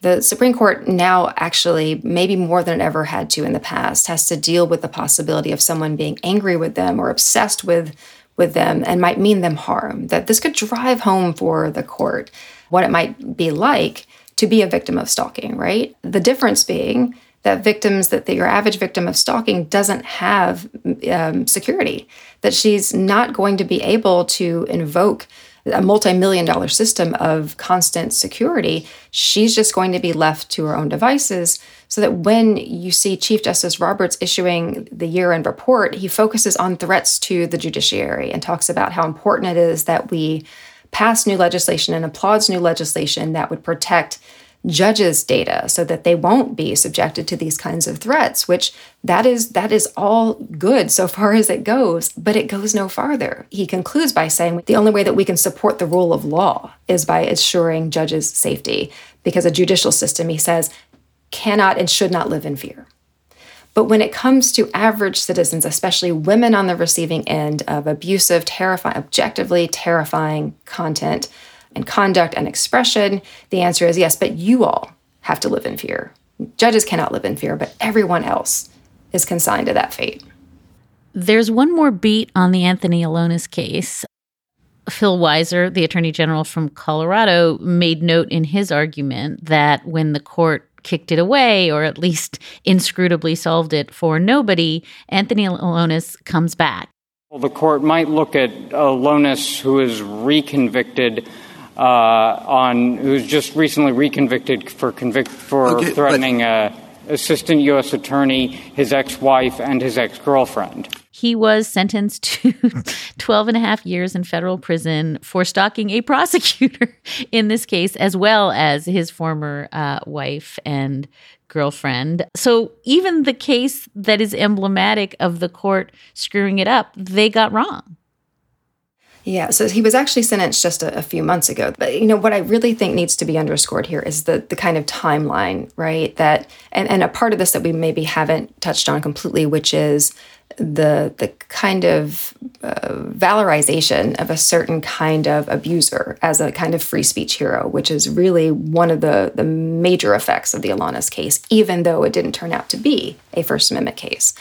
A: the Supreme Court now actually, maybe more than it ever had to in the past, has to deal with the possibility of someone being angry with them or obsessed with with them and might mean them harm, that this could drive home for the court what it might be like to be a victim of stalking, right? The difference being that victims, that the, your average victim of stalking doesn't have um, security, that she's not going to be able to invoke a multi-million dollar system of constant security she's just going to be left to her own devices so that when you see chief justice roberts issuing the year-end report he focuses on threats to the judiciary and talks about how important it is that we pass new legislation and applauds new legislation that would protect judges data so that they won't be subjected to these kinds of threats which that is that is all good so far as it goes but it goes no farther. He concludes by saying the only way that we can support the rule of law is by assuring judges safety because a judicial system he says cannot and should not live in fear but when it comes to average citizens, especially women on the receiving end of abusive, terrifying, objectively terrifying content and conduct and expression, the answer is yes, but you all have to live in fear. Judges cannot live in fear, but everyone else is consigned to that fate.
F: There's one more beat on the Anthony Elonis case. Phil Weiser, the attorney general from Colorado, made note in his argument that when the court kicked it away or at least inscrutably solved it for nobody, Anthony Elonis comes back.
K: Well, the court might look at Elonis, who is reconvicted uh, on, who's just recently reconvicted for convict for okay, threatening a assistant U.S. attorney, his ex-wife, and his ex-girlfriend.
F: He was sentenced to 12 and a half years in federal prison for stalking a prosecutor in this case, as well as his former uh, wife and girlfriend. So even the case that is emblematic of the court screwing it up, they got wrong.
A: Yeah, so he was actually sentenced just a, a, few months ago. But you know what I really think needs to be underscored here is the the kind of timeline, right? That and, and a part of this that we maybe haven't touched on completely, which is the the kind of uh, valorization of a certain kind of abuser as a kind of free speech hero, which is really one of the the major effects of the Elonis case, even though it didn't turn out to be a First Amendment case.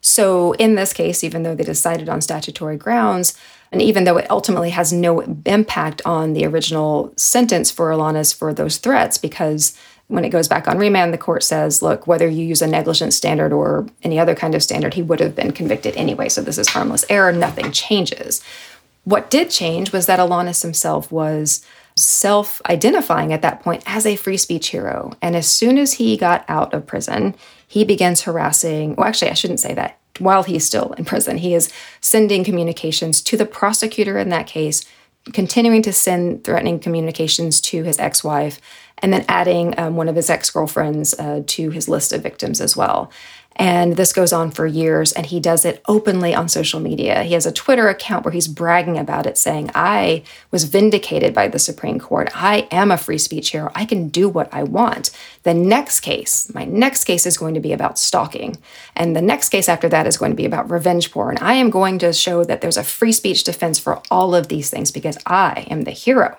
A: So in this case, even though they decided on statutory grounds, and even though it ultimately has no impact on the original sentence for Elonis for those threats, because when it goes back on remand, the court says, look, whether you use a negligence standard or any other kind of standard, he would have been convicted anyway. So this is harmless error. Nothing changes. What did change was that Elonis himself was self identifying at that point as a free speech hero. And as soon as he got out of prison, he begins harassing, well, actually, I shouldn't say that. While he's still in prison, he is sending communications to the prosecutor in that case, continuing to send threatening communications to his ex wife and then adding um, one of his ex girlfriends uh, to his list of victims as well. And this goes on for years, and he does it openly on social media. He has a Twitter account where he's bragging about it, saying, I was vindicated by the Supreme Court. I am a free speech hero. I can do what I want. The next case, my next case is going to be about stalking. And the next case after that is going to be about revenge porn. I am going to show that there's a free speech defense for all of these things because I am the hero.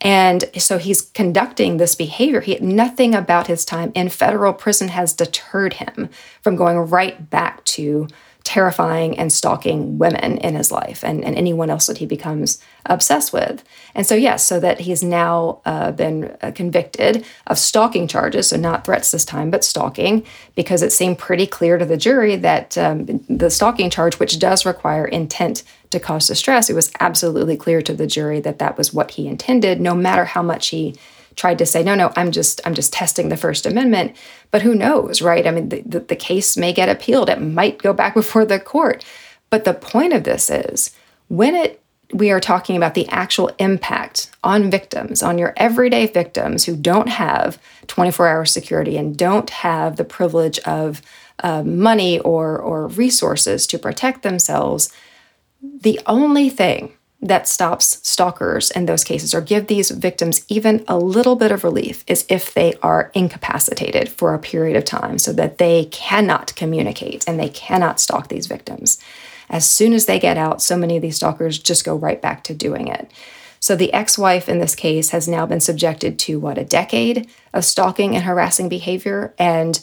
A: And so he's conducting this behavior. He nothing about his time in federal prison has deterred him from going right back to terrifying and stalking women in his life and, and anyone else that he becomes obsessed with. And so, yes, so that he's now uh, been uh, convicted of stalking charges, so not threats this time, but stalking, because it seemed pretty clear to the jury that um, the stalking charge, which does require intent to cause distress, it was absolutely clear to the jury that that was what he intended, no matter how much he tried to say no no i'm just i'm just testing the first amendment. But who knows right? I mean the, the, the, case may get appealed. It might go back before the court. But the point of this is when it we are talking about the actual impact on victims on your everyday victims who don't have 24 hour security and don't have the privilege of uh, money or or resources to protect themselves the only thing that stops stalkers in those cases or give these victims even a little bit of relief is if they are incapacitated for a period of time so that they cannot communicate and they cannot stalk these victims. As soon as they get out, so many of these stalkers just go right back to doing it. So the ex wife in this case has now been subjected to what, a decade of stalking and harassing behavior. And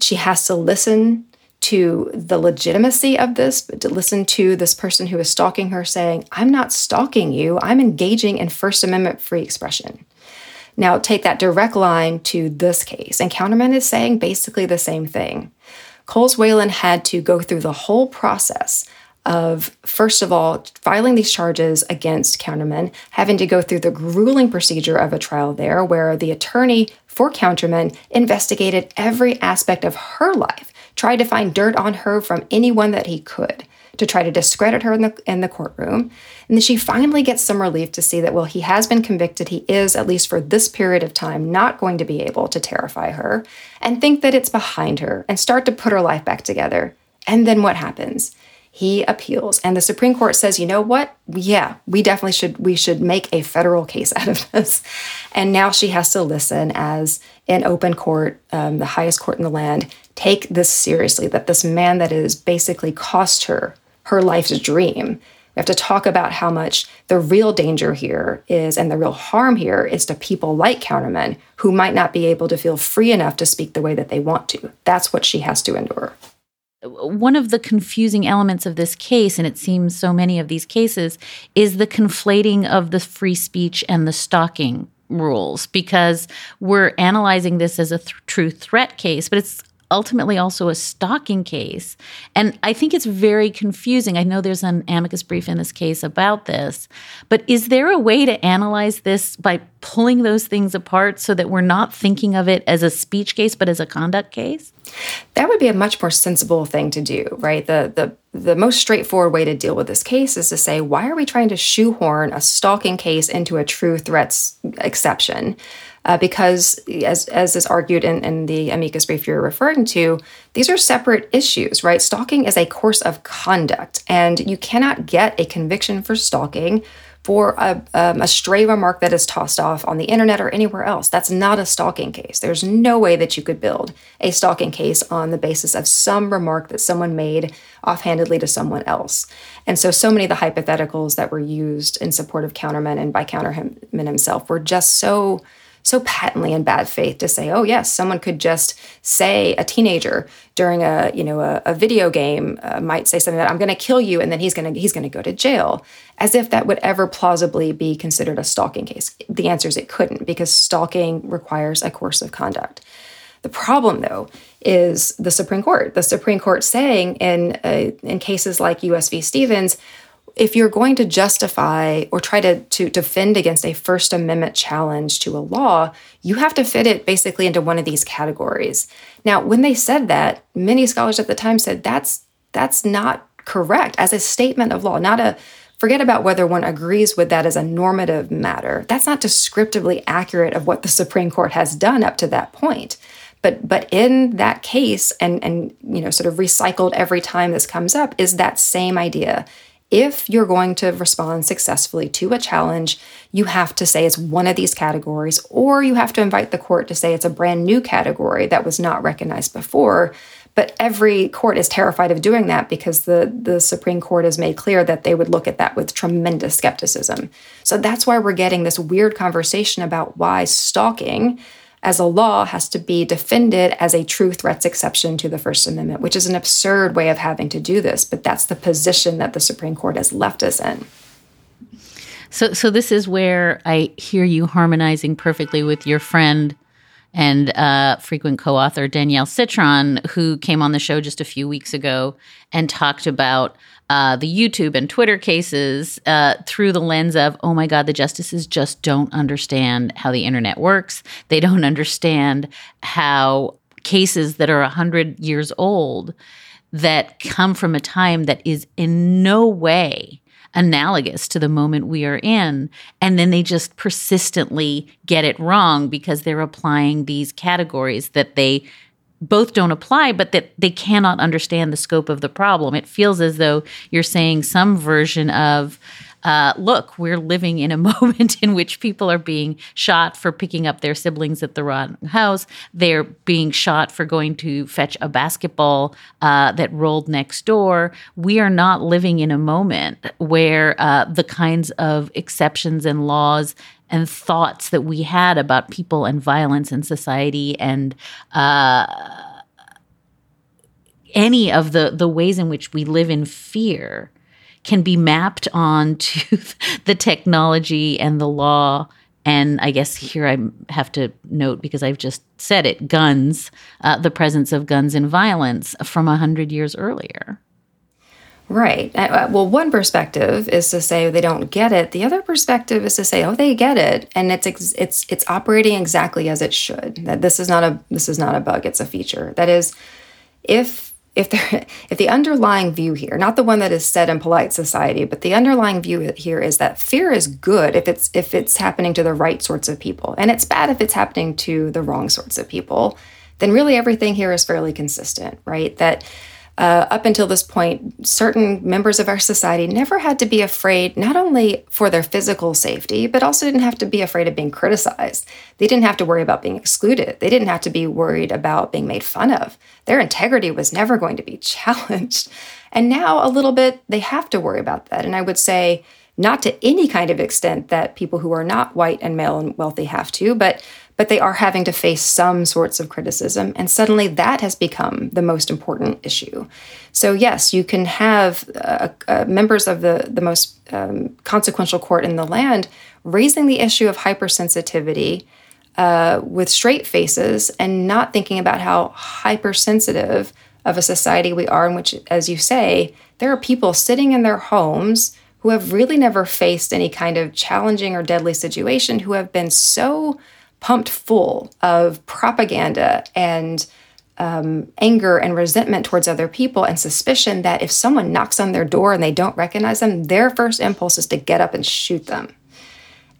A: she has to listen to the legitimacy of this, but to listen to this person who is stalking her saying, I'm not stalking you, I'm engaging in First Amendment free expression. Now, take that direct line to this case, and Counterman is saying basically the same thing. Coles Whalen had to go through the whole process of, first of all, filing these charges against Counterman, having to go through the grueling procedure of a trial there, where the attorney for Counterman investigated every aspect of her life tried to find dirt on her from anyone that he could to try to discredit her in the in the courtroom. And then she finally gets some relief to see that well he has been convicted, he is at least for this period of time not going to be able to terrify her and think that it's behind her and start to put her life back together. And then what happens? He appeals and the Supreme Court says, "You know what? Yeah, we definitely should we should make a federal case out of this." And now she has to listen as in open court, um, the highest court in the land, take this seriously that this man that has basically cost her her life's dream. We have to talk about how much the real danger here is and the real harm here is to people like Counterman who might not be able to feel free enough to speak the way that they want to. That's what she has to endure.
F: One of the confusing elements of this case, and it seems so many of these cases, is the conflating of the free speech and the stalking rules because we're analyzing this as a th- true threat case, but it's ultimately also a stalking case. And I think it's very confusing. I know there's an amicus brief in this case about this, but is there a way to analyze this by pulling those things apart so that we're not thinking of it as a speech case but as a conduct case?
A: That would be a much more sensible thing to do, right? The the the most straightforward way to deal with this case is to say, why are we trying to shoehorn a stalking case into a true threats exception? Uh, because, as, as is argued in, in the amicus brief you're referring to, these are separate issues, right? Stalking is a course of conduct, and you cannot get a conviction for stalking for a, um, a, stray remark that is tossed off on the internet or anywhere else. That's not a stalking case. There's no way that you could build a stalking case on the basis of some remark that someone made offhandedly to someone else. And so, so many of the hypotheticals that were used in support of Counterman and by Counterman himself were just so so patently in bad faith to say, oh yes, someone could just say a teenager during a you know a, a video game uh, might say something that I'm going to kill you, and then he's going to he's going to go to jail, as if that would ever plausibly be considered a stalking case. The answer is it couldn't because stalking requires a course of conduct. The problem, though, is the Supreme Court. The Supreme Court saying in uh, in cases like U.S. v. Stevens, if you're going to justify or try to, to defend against a First Amendment challenge to a law, you have to fit it basically into one of these categories. Now, when they said that, many scholars at the time said that's that's not correct as a statement of law, not a forget about whether one agrees with that as a normative matter. That's not descriptively accurate of what the Supreme Court has done up to that point. But but in that case, and and you know, sort of recycled every time this comes up, is that same idea. If you're going to respond successfully to a challenge, you have to say it's one of these categories, or you have to invite the court to say it's a brand new category that was not recognized before. But every court is terrified of doing that because the, the Supreme Court has made clear that they would look at that with tremendous skepticism. So that's why we're getting this weird conversation about why stalking as a law has to be defended as a true threats exception to the First Amendment, which is an absurd way of having to do this. But that's the position that the Supreme Court has left us in.
F: So, so this is where I hear you harmonizing perfectly with your friend and uh, frequent co-author Danielle Citron, who came on the show just a few weeks ago and talked about uh, the YouTube and Twitter cases uh, through the lens of, oh my God, the justices just don't understand how the internet works. They don't understand how cases that are 100 years old that come from a time that is in no way analogous to the moment we are in. And then they just persistently get it wrong because they're applying these categories that they both don't apply, but that they cannot understand the scope of the problem. It feels as though you're saying some version of, uh, look, we're living in a moment in which people are being shot for picking up their siblings at the wrong house. They're being shot for going to fetch a basketball uh, that rolled next door. We are not living in a moment where uh, the kinds of exceptions and laws and thoughts that we had about people and violence in society and uh, any of the the ways in which we live in fear can be mapped onto the technology and the law and I guess here I have to note because I've just said it guns, uh, the presence of guns and violence from a hundred years earlier.
A: Right. Uh, uh, well, one perspective is to say they don't get it. The other perspective is to say, oh, they get it, and it's it's it's operating exactly as it should. That this is not a this is not a bug; it's a feature. That is, if if there if the underlying view here, not the one that is said in polite society, but the underlying view here is that fear is good if it's if it's happening to the right sorts of people, and it's bad if it's happening to the wrong sorts of people. Then really everything here is fairly consistent, right? That uh, up until this point, certain members of our society never had to be afraid, not only for their physical safety, but also didn't have to be afraid of being criticized. They didn't have to worry about being excluded. They didn't have to be worried about being made fun of. Their integrity was never going to be challenged. And now, a little bit, they have to worry about that. And I would say, not to any kind of extent that people who are not white and male and wealthy have to, but but they are having to face some sorts of criticism. And suddenly that has become the most important issue. So, yes, you can have uh, uh, members of the, the most um, consequential court in the land raising the issue of hypersensitivity uh, with straight faces and not thinking about how hypersensitive of a society we are, in which, as you say, there are people sitting in their homes who have really never faced any kind of challenging or deadly situation who have been so pumped full of propaganda and um, anger and resentment towards other people and suspicion that if someone knocks on their door and they don't recognize them, their first impulse is to get up and shoot them.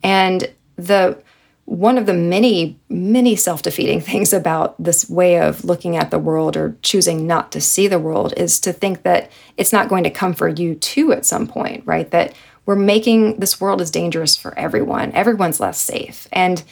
A: And the one of the many, many self defeating things about this way of looking at the world or choosing not to see the world is to think that it's not going to come for you too at some point, right? That we're making this world as dangerous for everyone. Everyone's less safe. And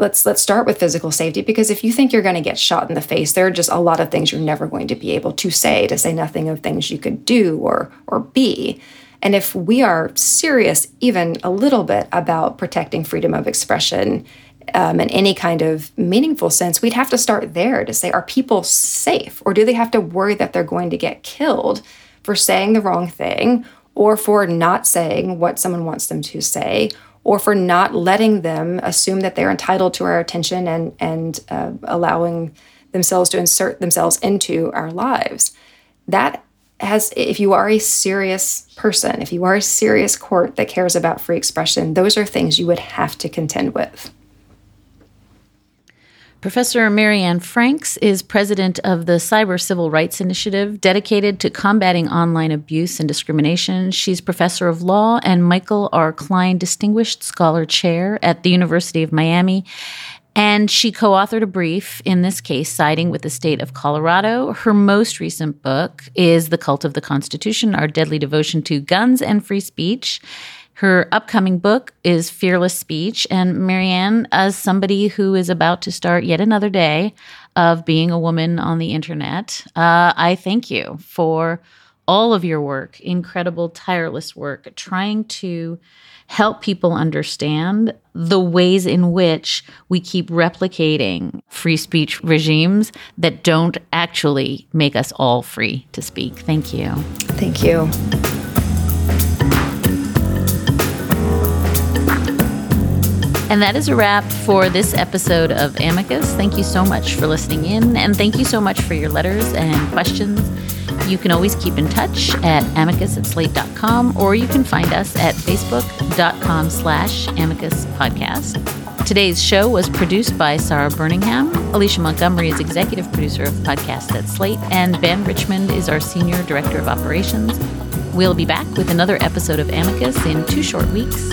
A: let's let's start with physical safety because if you think you're going to get shot in the face there are just a lot of things you're never going to be able to say to say nothing of things you could do or or be and if we are serious even a little bit about protecting freedom of expression um, in any kind of meaningful sense, we'd have to start there to say, are people safe? Or do they have to worry that they're going to get killed for saying the wrong thing or for not saying what someone wants them to say or for not letting them assume that they're entitled to our attention and and uh, allowing themselves to insert themselves into our lives. That has, if you are a serious person, if you are a serious court that cares about free expression, those are things you would have to contend with.
F: Professor Mary Anne Franks is president of the Cyber Civil Rights Initiative, dedicated to combating online abuse and discrimination. She's professor of law and Michael R. Klein Distinguished Scholar Chair at the University of Miami. And she co authored a brief, in this case, siding with the state of Colorado. Her most recent book is The Cult of the Constitution Our Deadly Devotion to Guns and Free Speech. Her upcoming book is Fearless Speech. And Mary Anne, as somebody who is about to start yet another day of being a woman on the internet, uh, I thank you for all of your work, incredible, tireless work, trying to help people understand the ways in which we keep replicating free speech regimes that don't actually make us all free to speak. Thank you.
A: Thank you.
F: And that is a wrap for this episode of Amicus. Thank you so much for listening in, and thank you so much for your letters and questions. You can always keep in touch at amicus at slate.com, or you can find us at facebook.com slash amicus podcast. Today's show was produced by Sarah Birmingham. Alicia Montgomery is executive producer of podcasts at Slate, and Ben Richmond is our senior director of operations. We'll be back with another episode of Amicus in two short weeks.